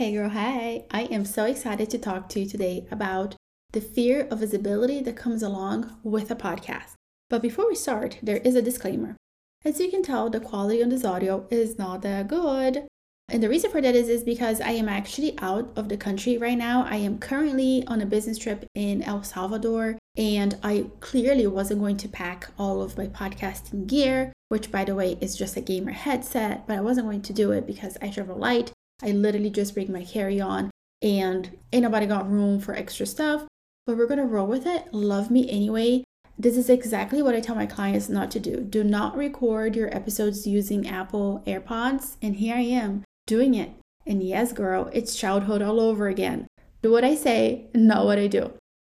Hey girl, hey! I am so excited to talk to you today about the fear of visibility that comes along with a podcast. But before we start, there is a disclaimer. As you can tell, the quality on this audio is not that good. And the reason for that is, is because I am actually out of the country right now. I am currently on a business trip in El Salvador, and I clearly wasn't going to pack all of my podcasting gear, which by the way is just a gamer headset, but I wasn't going to do it because I travel light I literally just bring my carry on and ain't nobody got room for extra stuff, but we're gonna roll with it. Love me anyway. This is exactly what I tell my clients not to do. Do not record your episodes using Apple AirPods, and here I am doing it. And yes, girl, it's childhood all over again. Do what I say, not what I do.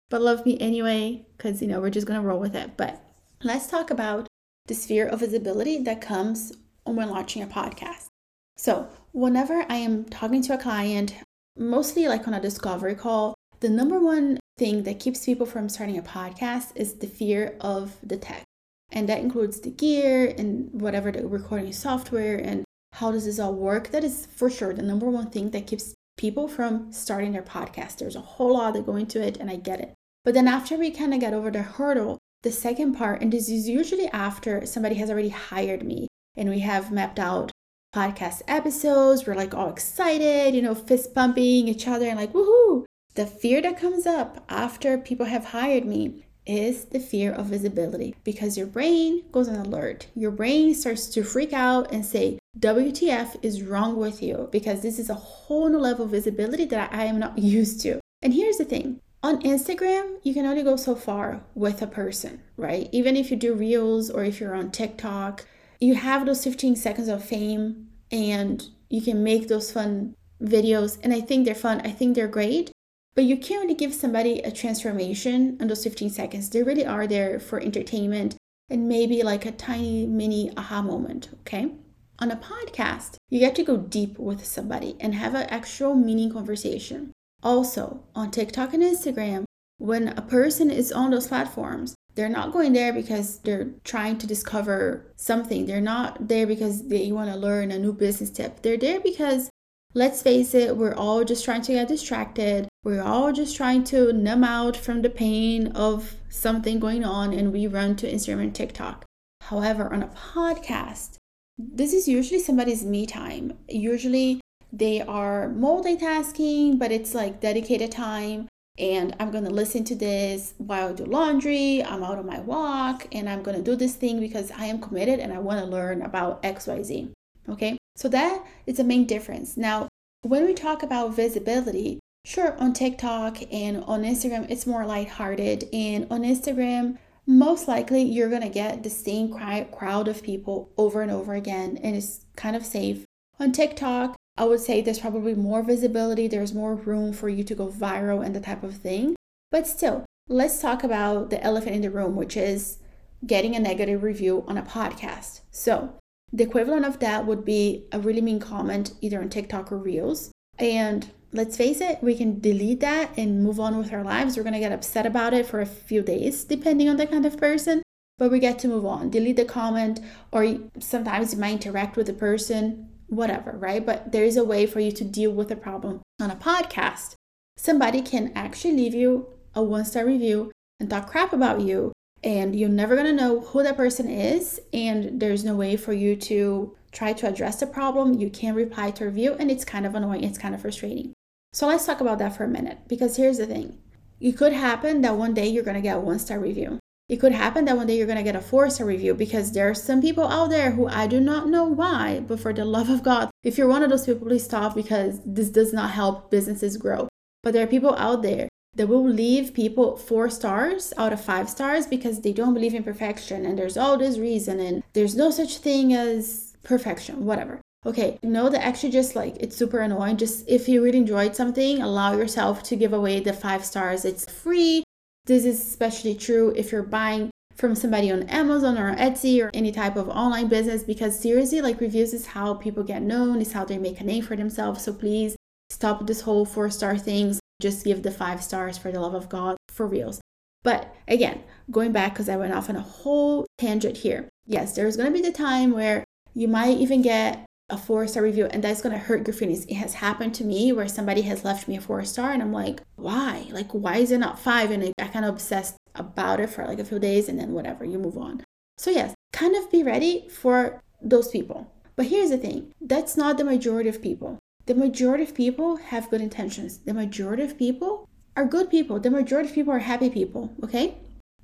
But love me anyway, because you know, we're just gonna roll with it. But let's talk about the sphere of visibility that comes when launching a podcast. So, whenever I am talking to a client, mostly like on a discovery call, the number one thing that keeps people from starting a podcast is the fear of the tech. And that includes the gear and whatever the recording software and how does this all work. That is for sure the number one thing that keeps people from starting their podcast. There's a whole lot that go into it, and I get it. But then after we kind of get over the hurdle, the second part, and this is usually after somebody has already hired me and we have mapped out podcast episodes. We're like all excited, you know, fist bumping each other and like, woohoo. The fear that comes up after people have hired me is the fear of visibility because your brain goes on alert. Your brain starts to freak out and say, WTF is wrong with you because this is a whole new level of visibility that I am not used to. And here's the thing on Instagram, you can only go so far with a person, right? Even if you do reels or if you're on TikTok, you have those 15 seconds of fame and you can make those fun videos. And I think they're fun, I think they're great. But you can't really give somebody a transformation in those 15 seconds. They really are there for entertainment and maybe like a tiny mini aha moment, okay? On a podcast, you get to go deep with somebody and have an actual meaning conversation. Also, on TikTok and Instagram, when a person is on those platforms, they're not going there because they're trying to discover something. They're not there because they want to learn a new business tip. They're there because, let's face it, we're all just trying to get distracted. We're all just trying to numb out from the pain of something going on and we run to Instagram and TikTok. However, on a podcast, this is usually somebody's me time. Usually they are multitasking, but it's like dedicated time and I'm gonna listen to this while I do laundry, I'm out on my walk, and I'm gonna do this thing because I am committed and I wanna learn about XYZ. Okay, so that is the main difference. Now, when we talk about visibility, sure, on TikTok and on Instagram, it's more lighthearted, and on Instagram, most likely you're gonna get the same crowd of people over and over again, and it's kind of safe. On TikTok, I would say there's probably more visibility, there's more room for you to go viral and the type of thing. But still, let's talk about the elephant in the room, which is getting a negative review on a podcast. So, the equivalent of that would be a really mean comment either on TikTok or Reels. And let's face it, we can delete that and move on with our lives. We're going to get upset about it for a few days, depending on the kind of person, but we get to move on. Delete the comment, or sometimes you might interact with the person whatever, right? But there is a way for you to deal with a problem. On a podcast, somebody can actually leave you a one star review and talk crap about you, and you're never gonna know who that person is, and there's no way for you to try to address the problem. You can't reply to a review, and it's kind of annoying, it's kind of frustrating. So let's talk about that for a minute because here's the thing. It could happen that one day you're gonna get a one star review. It could happen that one day you're going to get a four star review because there are some people out there who I do not know why, but for the love of God, if you're one of those people, please stop because this does not help businesses grow. But there are people out there that will leave people four stars out of five stars because they don't believe in perfection and there's all this reason and there's no such thing as perfection, whatever. Okay, know that actually just like it's super annoying. Just if you really enjoyed something, allow yourself to give away the five stars. It's free this is especially true if you're buying from somebody on Amazon or Etsy or any type of online business because seriously, like reviews is how people get known, is how they make a name for themselves. So please stop this whole four star things. Just give the five stars for the love of God for reals. But again, going back because I went off on a whole tangent here. Yes, there's going to be the time where you might even get a four star review and that's gonna hurt your feelings. It has happened to me where somebody has left me a four star and I'm like, why? Like, why is it not five? And I, I kind of obsessed about it for like a few days and then whatever, you move on. So, yes, kind of be ready for those people. But here's the thing that's not the majority of people. The majority of people have good intentions. The majority of people are good people. The majority of people are happy people, okay?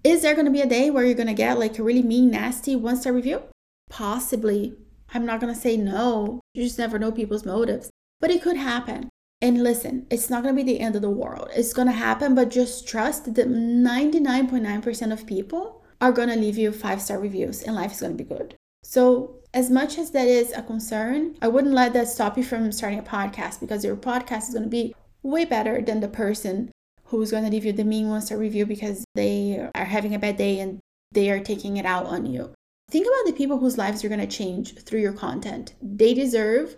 Is there gonna be a day where you're gonna get like a really mean, nasty one star review? Possibly. I'm not gonna say no. You just never know people's motives. But it could happen. And listen, it's not gonna be the end of the world. It's gonna happen, but just trust that 99.9% of people are gonna leave you five star reviews and life is gonna be good. So, as much as that is a concern, I wouldn't let that stop you from starting a podcast because your podcast is gonna be way better than the person who's going to leave you the mean one star review because they are having a bad day and they are taking it out on you. Think about the people whose lives you're going to change through your content. They deserve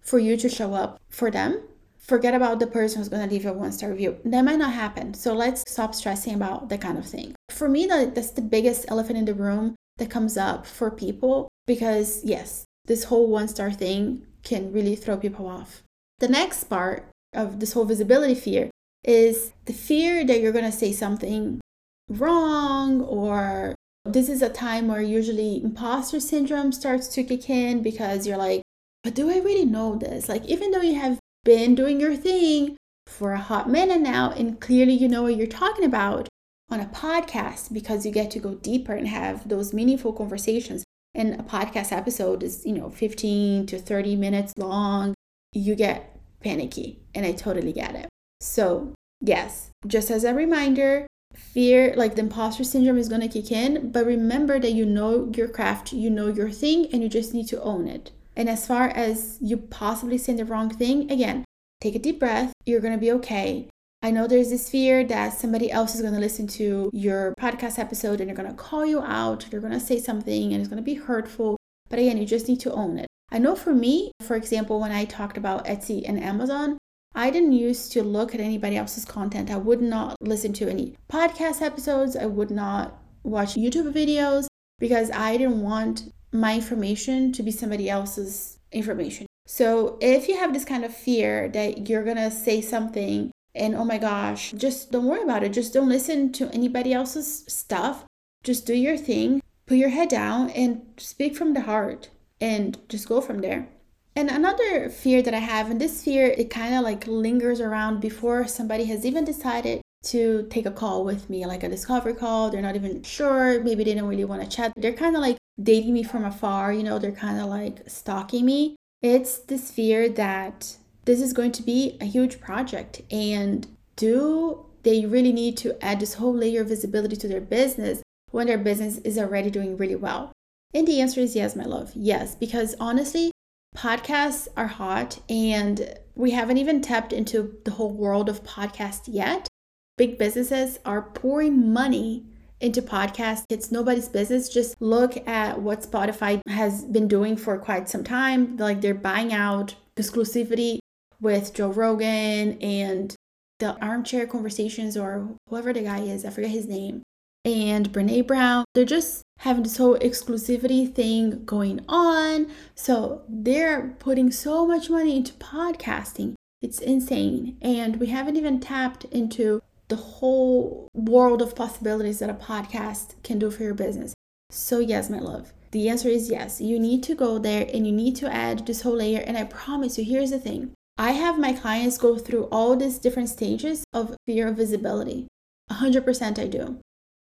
for you to show up for them. Forget about the person who's going to leave a one star review. That might not happen. So let's stop stressing about that kind of thing. For me, that's the biggest elephant in the room that comes up for people because, yes, this whole one star thing can really throw people off. The next part of this whole visibility fear is the fear that you're going to say something wrong or this is a time where usually imposter syndrome starts to kick in because you're like, but do I really know this? Like, even though you have been doing your thing for a hot minute now and clearly you know what you're talking about on a podcast because you get to go deeper and have those meaningful conversations. And a podcast episode is, you know, 15 to 30 minutes long. You get panicky, and I totally get it. So, yes, just as a reminder, fear, like the imposter syndrome, is going to kick in. But remember that you know your craft, you know your thing, and you just need to own it. And as far as you possibly saying the wrong thing, again, take a deep breath. You're going to be okay. I know there's this fear that somebody else is going to listen to your podcast episode and they're going to call you out, they're going to say something and it's going to be hurtful. But again, you just need to own it. I know for me, for example, when I talked about Etsy and Amazon, I didn't used to look at anybody else's content. I would not listen to any podcast episodes. I would not watch YouTube videos because I didn't want my information to be somebody else's information. So if you have this kind of fear that you're going to say something and oh my gosh, just don't worry about it. Just don't listen to anybody else's stuff. Just do your thing, put your head down and speak from the heart and just go from there. And another fear that I have, and this fear, it kind of like lingers around before somebody has even decided to take a call with me, like a discovery call. They're not even sure. Maybe they don't really want to chat. They're kind of like dating me from afar, you know, they're kind of like stalking me. It's this fear that this is going to be a huge project. And do they really need to add this whole layer of visibility to their business when their business is already doing really well? And the answer is yes, my love. Yes, because honestly, podcasts are hot and we haven't even tapped into the whole world of podcasts yet. Big businesses are pouring money into podcasts. It's nobody's business. Just look at what Spotify has been doing for quite some time. Like they're buying out exclusivity with Joe Rogan and the armchair conversations or whoever the guy is. I forget his name and Brene Brown. They're just having this whole exclusivity thing going on. So they're putting so much money into podcasting. It's insane. And we haven't even tapped into the whole world of possibilities that a podcast can do for your business. So, yes, my love, the answer is yes. You need to go there and you need to add this whole layer. And I promise you, here's the thing I have my clients go through all these different stages of fear of visibility. 100% I do.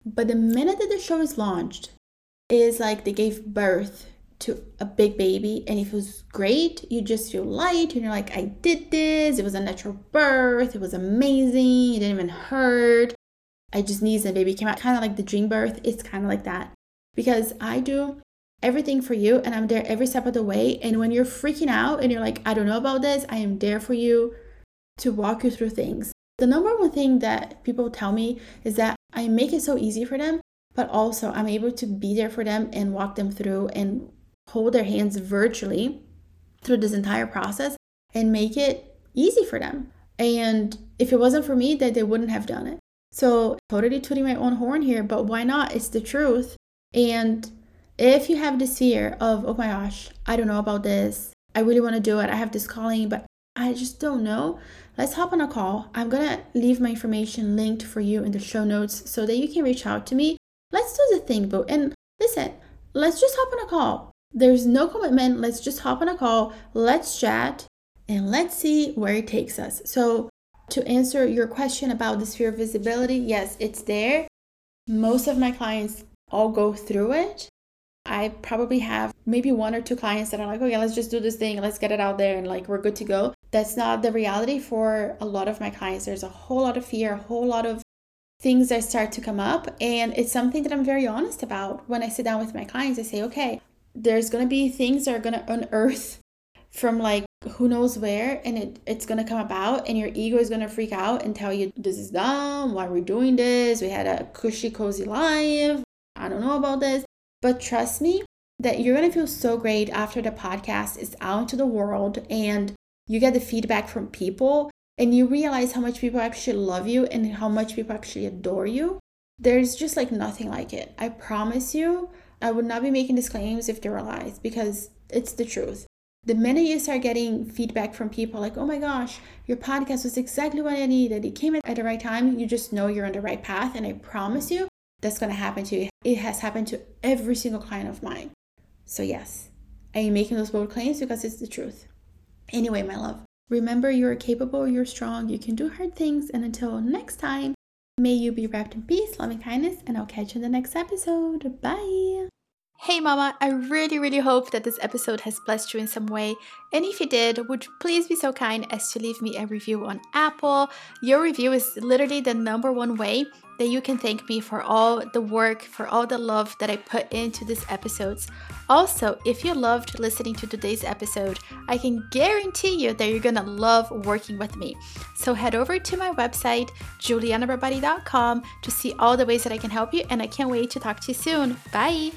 But the minute that the show is launched, is like they gave birth to a big baby and it feels great. You just feel light and you're like, I did this. It was a natural birth. It was amazing. It didn't even hurt. I just sneezed and baby came out. Kind of like the dream birth. It's kind of like that. Because I do everything for you and I'm there every step of the way. And when you're freaking out and you're like, I don't know about this, I am there for you to walk you through things. The number one thing that people tell me is that I make it so easy for them, but also I'm able to be there for them and walk them through and hold their hands virtually through this entire process and make it easy for them. And if it wasn't for me, that they wouldn't have done it. So totally tooting my own horn here, but why not? It's the truth. And if you have this fear of, oh my gosh, I don't know about this, I really want to do it. I have this calling, but I just don't know. Let's hop on a call. I'm to leave my information linked for you in the show notes so that you can reach out to me. Let's do the thing, boo. And listen, let's just hop on a call. There's no commitment. Let's just hop on a call. Let's chat and let's see where it takes us. So, to answer your question about the sphere of visibility, yes, it's there. Most of my clients all go through it. I probably have maybe one or two clients that are like, oh, okay, let's just do this thing, let's get it out there, and like we're good to go. That's not the reality for a lot of my clients. There's a whole lot of fear, a whole lot of things that start to come up. And it's something that I'm very honest about. When I sit down with my clients, I say, okay, there's going to be things that are going to unearth from like who knows where and it, it's going to come about and your ego is going to freak out and tell you this is dumb why are we doing this we had a cushy cozy life i don't know about this but trust me that you're going to feel so great after the podcast is out into the world and you get the feedback from people and you realize how much people actually love you and how much people actually adore you there's just like nothing like it i promise you I would not be making these claims if they were lies because it's the truth. The minute you start getting feedback from people like, oh my gosh, your podcast was exactly what I needed, it came at the right time, you just know you're on the right path. And I promise you, that's going to happen to you. It has happened to every single client of mine. So, yes, I am making those bold claims because it's the truth. Anyway, my love, remember you're capable, you're strong, you can do hard things. And until next time, May you be wrapped in peace, loving kindness, and I'll catch you in the next episode. Bye. Hey mama, I really really hope that this episode has blessed you in some way. And if you did, would you please be so kind as to leave me a review on Apple? Your review is literally the number one way that you can thank me for all the work, for all the love that I put into these episodes. Also, if you loved listening to today's episode, I can guarantee you that you're gonna love working with me. So head over to my website, julianabarbati.com, to see all the ways that I can help you, and I can't wait to talk to you soon. Bye!